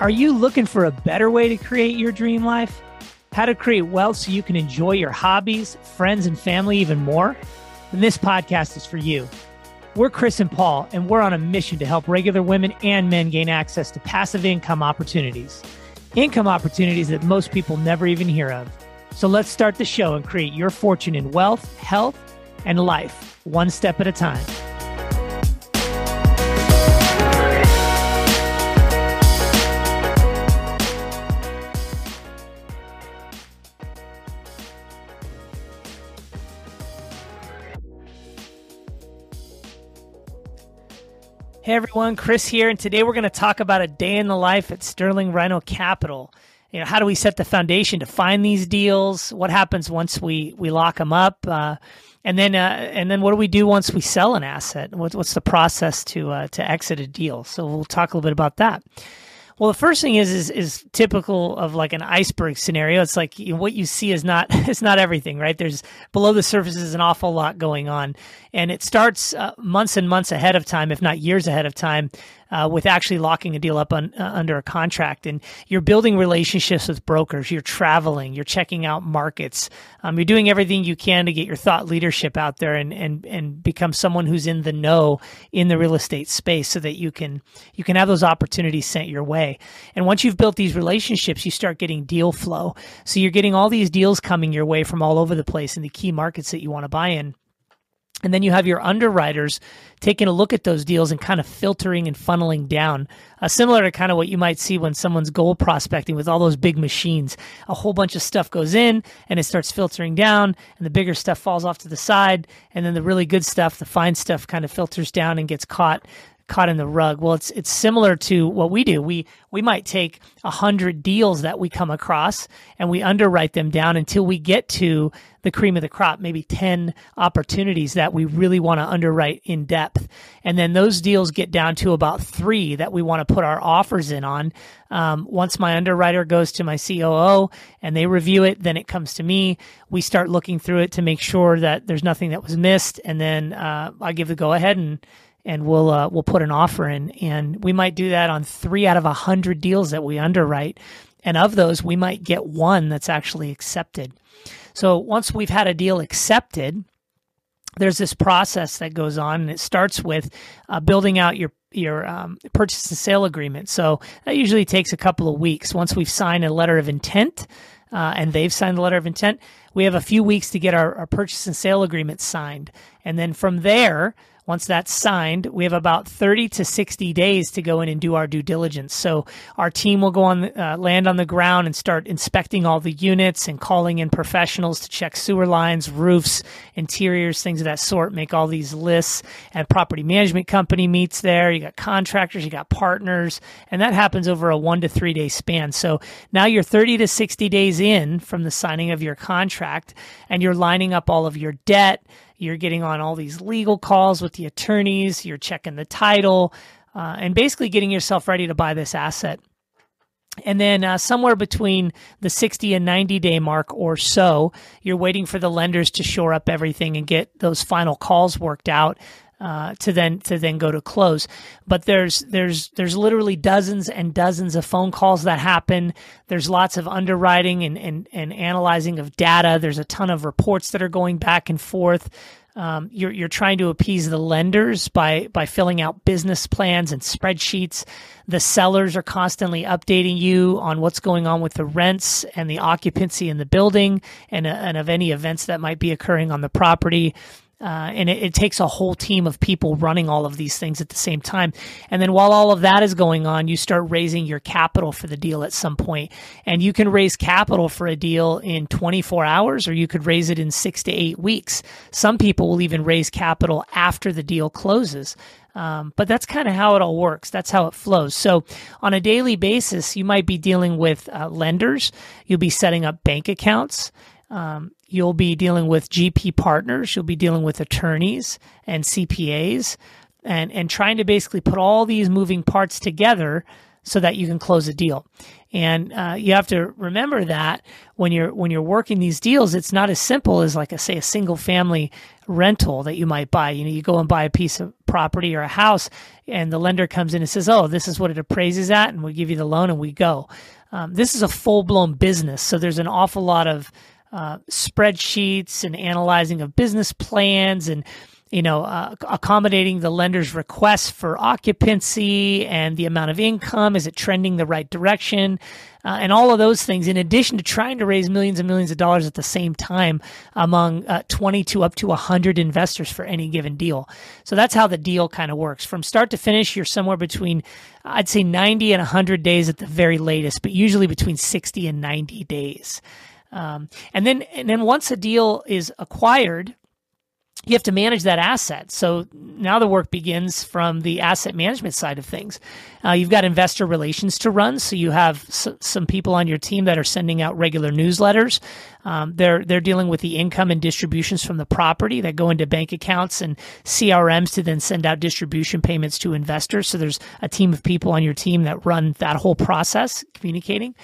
Are you looking for a better way to create your dream life? How to create wealth so you can enjoy your hobbies, friends, and family even more? Then this podcast is for you. We're Chris and Paul, and we're on a mission to help regular women and men gain access to passive income opportunities. Income opportunities that most people never even hear of. So let's start the show and create your fortune in wealth, health, and life, one step at a time. Hey everyone, Chris here, and today we're going to talk about a day in the life at Sterling Rhino Capital. You know, how do we set the foundation to find these deals? What happens once we we lock them up? Uh, and then uh, and then what do we do once we sell an asset? What's, what's the process to uh, to exit a deal? So we'll talk a little bit about that. Well, the first thing is is, is typical of like an iceberg scenario. It's like what you see is not it's not everything, right? There's below the surface is an awful lot going on, and it starts uh, months and months ahead of time, if not years ahead of time, uh, with actually locking a deal up uh, under a contract. And you're building relationships with brokers. You're traveling. You're checking out markets. Um, you're doing everything you can to get your thought leadership out there and and and become someone who's in the know in the real estate space, so that you can you can have those opportunities sent your way. And once you've built these relationships, you start getting deal flow. So you're getting all these deals coming your way from all over the place in the key markets that you want to buy in. And then you have your underwriters taking a look at those deals and kind of filtering and funneling down, uh, similar to kind of what you might see when someone's gold prospecting with all those big machines. A whole bunch of stuff goes in and it starts filtering down, and the bigger stuff falls off to the side. And then the really good stuff, the fine stuff, kind of filters down and gets caught caught in the rug. Well, it's it's similar to what we do. We we might take a hundred deals that we come across and we underwrite them down until we get to the cream of the crop, maybe 10 opportunities that we really want to underwrite in depth. And then those deals get down to about three that we want to put our offers in on. Um, once my underwriter goes to my COO and they review it, then it comes to me. We start looking through it to make sure that there's nothing that was missed. And then uh, I give the go ahead and and we'll uh, we'll put an offer in, and we might do that on three out of a hundred deals that we underwrite, and of those we might get one that's actually accepted. So once we've had a deal accepted, there's this process that goes on, and it starts with uh, building out your your um, purchase and sale agreement. So that usually takes a couple of weeks. Once we've signed a letter of intent, uh, and they've signed the letter of intent, we have a few weeks to get our, our purchase and sale agreement signed, and then from there once that's signed, we have about 30 to 60 days to go in and do our due diligence. So our team will go on, uh, land on the ground and start inspecting all the units and calling in professionals to check sewer lines, roofs, interiors, things of that sort, make all these lists. And property management company meets there. You got contractors, you got partners, and that happens over a one to three day span. So now you're 30 to 60 days in from the signing of your contract and you're lining up all of your debt you're getting on all these legal calls with the attorneys, you're checking the title, uh, and basically getting yourself ready to buy this asset. And then uh, somewhere between the 60 and 90 day mark or so, you're waiting for the lenders to shore up everything and get those final calls worked out. Uh, to then to then go to close. But there's there's there's literally dozens and dozens of phone calls that happen. There's lots of underwriting and and, and analyzing of data. There's a ton of reports that are going back and forth. Um, you're you're trying to appease the lenders by by filling out business plans and spreadsheets. The sellers are constantly updating you on what's going on with the rents and the occupancy in the building and, and of any events that might be occurring on the property. Uh, and it, it, takes a whole team of people running all of these things at the same time. And then while all of that is going on, you start raising your capital for the deal at some point. And you can raise capital for a deal in 24 hours, or you could raise it in six to eight weeks. Some people will even raise capital after the deal closes. Um, but that's kind of how it all works. That's how it flows. So, on a daily basis, you might be dealing with uh, lenders. You'll be setting up bank accounts. Um, you'll be dealing with GP partners, you'll be dealing with attorneys and CPAs, and and trying to basically put all these moving parts together so that you can close a deal. And uh, you have to remember that when you're when you're working these deals, it's not as simple as like a say a single family rental that you might buy. You know, you go and buy a piece of property or a house, and the lender comes in and says, "Oh, this is what it appraises at," and we give you the loan and we go. Um, this is a full blown business, so there's an awful lot of uh, spreadsheets and analyzing of business plans and you know, uh, accommodating the lender's requests for occupancy and the amount of income. Is it trending the right direction? Uh, and all of those things, in addition to trying to raise millions and millions of dollars at the same time among uh, 20 to up to 100 investors for any given deal. So that's how the deal kind of works. From start to finish, you're somewhere between, I'd say 90 and 100 days at the very latest, but usually between 60 and 90 days. Um, and then, and then once a deal is acquired, you have to manage that asset. So now the work begins from the asset management side of things. Uh, you've got investor relations to run, so you have s- some people on your team that are sending out regular newsletters. Um, they're they're dealing with the income and distributions from the property that go into bank accounts and CRMs to then send out distribution payments to investors. So there's a team of people on your team that run that whole process, communicating.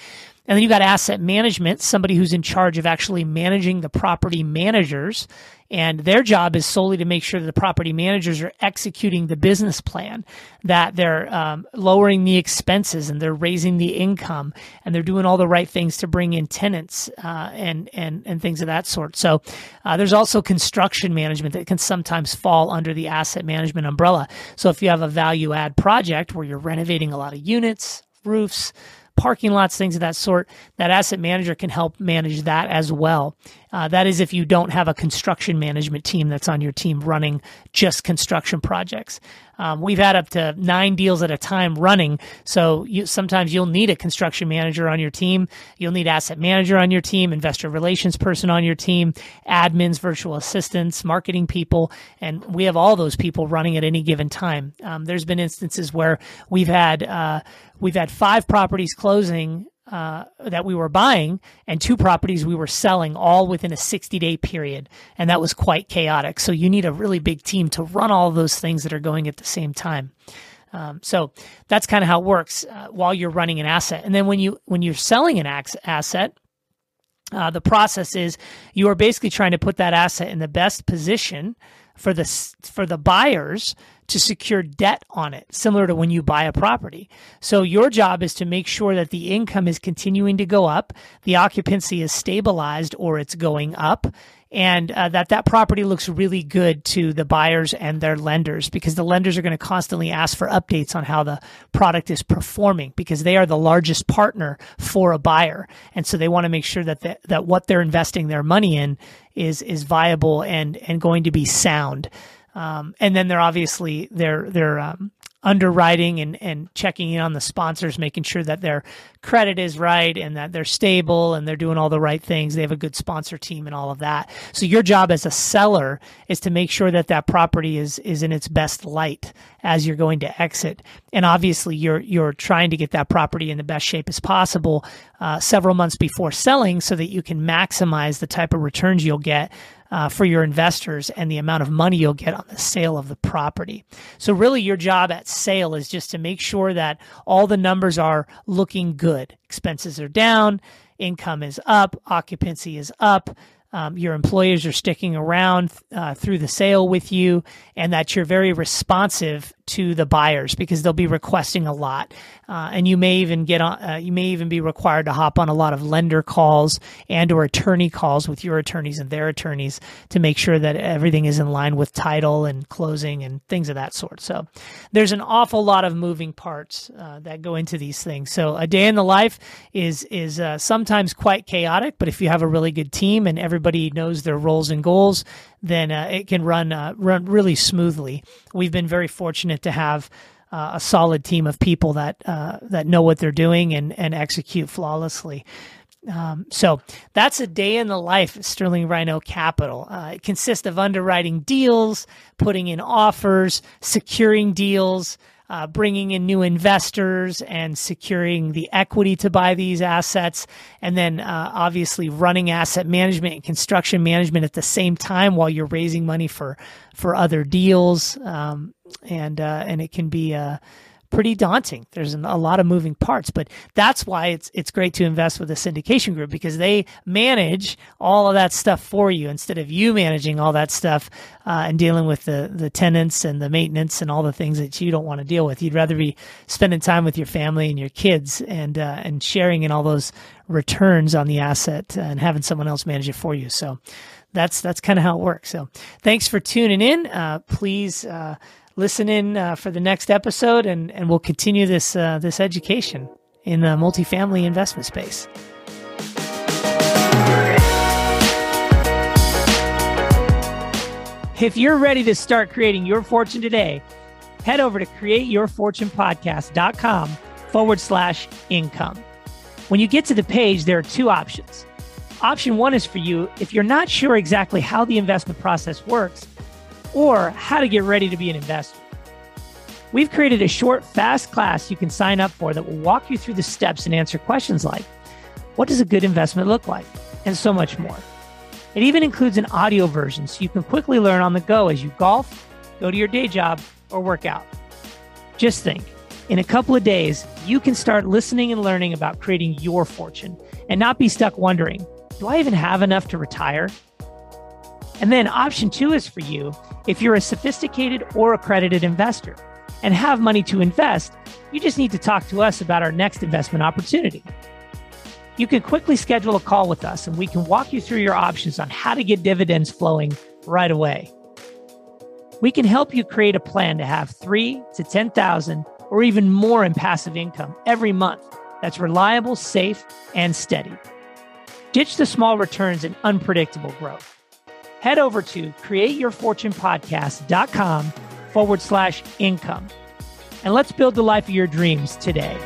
And then you've got asset management, somebody who's in charge of actually managing the property managers and their job is solely to make sure that the property managers are executing the business plan, that they're um, lowering the expenses and they're raising the income and they're doing all the right things to bring in tenants uh, and, and, and things of that sort. So uh, there's also construction management that can sometimes fall under the asset management umbrella. So if you have a value add project where you're renovating a lot of units, roofs, parking lots, things of that sort, that asset manager can help manage that as well. Uh, that is if you don't have a construction management team that's on your team running just construction projects. Um, we've had up to nine deals at a time running. So you, sometimes you'll need a construction manager on your team. You'll need asset manager on your team, investor relations person on your team, admins, virtual assistants, marketing people, and we have all those people running at any given time. Um, there's been instances where we've had uh, we've had five properties closing uh, that we were buying and two properties we were selling all within a 60 day period. And that was quite chaotic. So you need a really big team to run all those things that are going at the same time. Um, so that's kind of how it works uh, while you're running an asset. And then when you when you're selling an asset, uh, the process is you are basically trying to put that asset in the best position for the for the buyers to secure debt on it, similar to when you buy a property. So your job is to make sure that the income is continuing to go up, the occupancy is stabilized or it's going up, and uh, that that property looks really good to the buyers and their lenders because the lenders are going to constantly ask for updates on how the product is performing because they are the largest partner for a buyer and so they want to make sure that the, that what they're investing their money in is is viable and and going to be sound um, and then they're obviously they're they're um, underwriting and, and checking in on the sponsors, making sure that their credit is right and that they're stable and they're doing all the right things. They have a good sponsor team and all of that. So your job as a seller is to make sure that that property is is in its best light as you're going to exit. And obviously, you're you're trying to get that property in the best shape as possible uh, several months before selling, so that you can maximize the type of returns you'll get uh, for your investors and the amount of money you'll get on the sale of the property. So, really, your job at sale is just to make sure that all the numbers are looking good. Expenses are down, income is up, occupancy is up, um, your employers are sticking around uh, through the sale with you, and that you're very responsive to the buyers because they'll be requesting a lot, uh, and you may even get on. Uh, you may even be required to hop on a lot of lender calls and or attorney calls with your attorneys and their attorneys to make sure that everything is in line with title and closing and things of that sort. So there's an awful lot of moving parts uh, that go into these things. So a day in the life is is uh, sometimes quite chaotic, but if you have a really good team and everybody knows their roles and goals, then uh, it can run uh, run really smoothly. We've been very fortunate to have uh, a solid team of people that uh, that know what they're doing and and execute flawlessly. Um, so that's a day in the life of Sterling Rhino Capital. Uh, it consists of underwriting deals, putting in offers, securing deals, uh, bringing in new investors and securing the equity to buy these assets, and then uh, obviously running asset management and construction management at the same time while you're raising money for for other deals. Um, and uh, and it can be a pretty daunting. There's a lot of moving parts, but that's why it's it's great to invest with a syndication group because they manage all of that stuff for you instead of you managing all that stuff uh, and dealing with the the tenants and the maintenance and all the things that you don't want to deal with. You'd rather be spending time with your family and your kids and uh, and sharing in all those returns on the asset and having someone else manage it for you. So that's that's kind of how it works. So thanks for tuning in. Uh, please uh, listen in uh, for the next episode, and and we'll continue this uh, this education in the multifamily investment space. If you're ready to start creating your fortune today, head over to createyourfortunepodcast.com forward slash income. When you get to the page, there are two options. Option one is for you if you're not sure exactly how the investment process works or how to get ready to be an investor. We've created a short, fast class you can sign up for that will walk you through the steps and answer questions like what does a good investment look like? And so much more. It even includes an audio version so you can quickly learn on the go as you golf, go to your day job, or work out. Just think in a couple of days, you can start listening and learning about creating your fortune and not be stuck wondering do I even have enough to retire? And then option two is for you if you're a sophisticated or accredited investor and have money to invest, you just need to talk to us about our next investment opportunity. You can quickly schedule a call with us and we can walk you through your options on how to get dividends flowing right away. We can help you create a plan to have 3 to 10,000 or even more in passive income every month that's reliable, safe, and steady. Ditch the small returns and unpredictable growth. Head over to createyourfortunepodcast.com forward slash income. And let's build the life of your dreams today.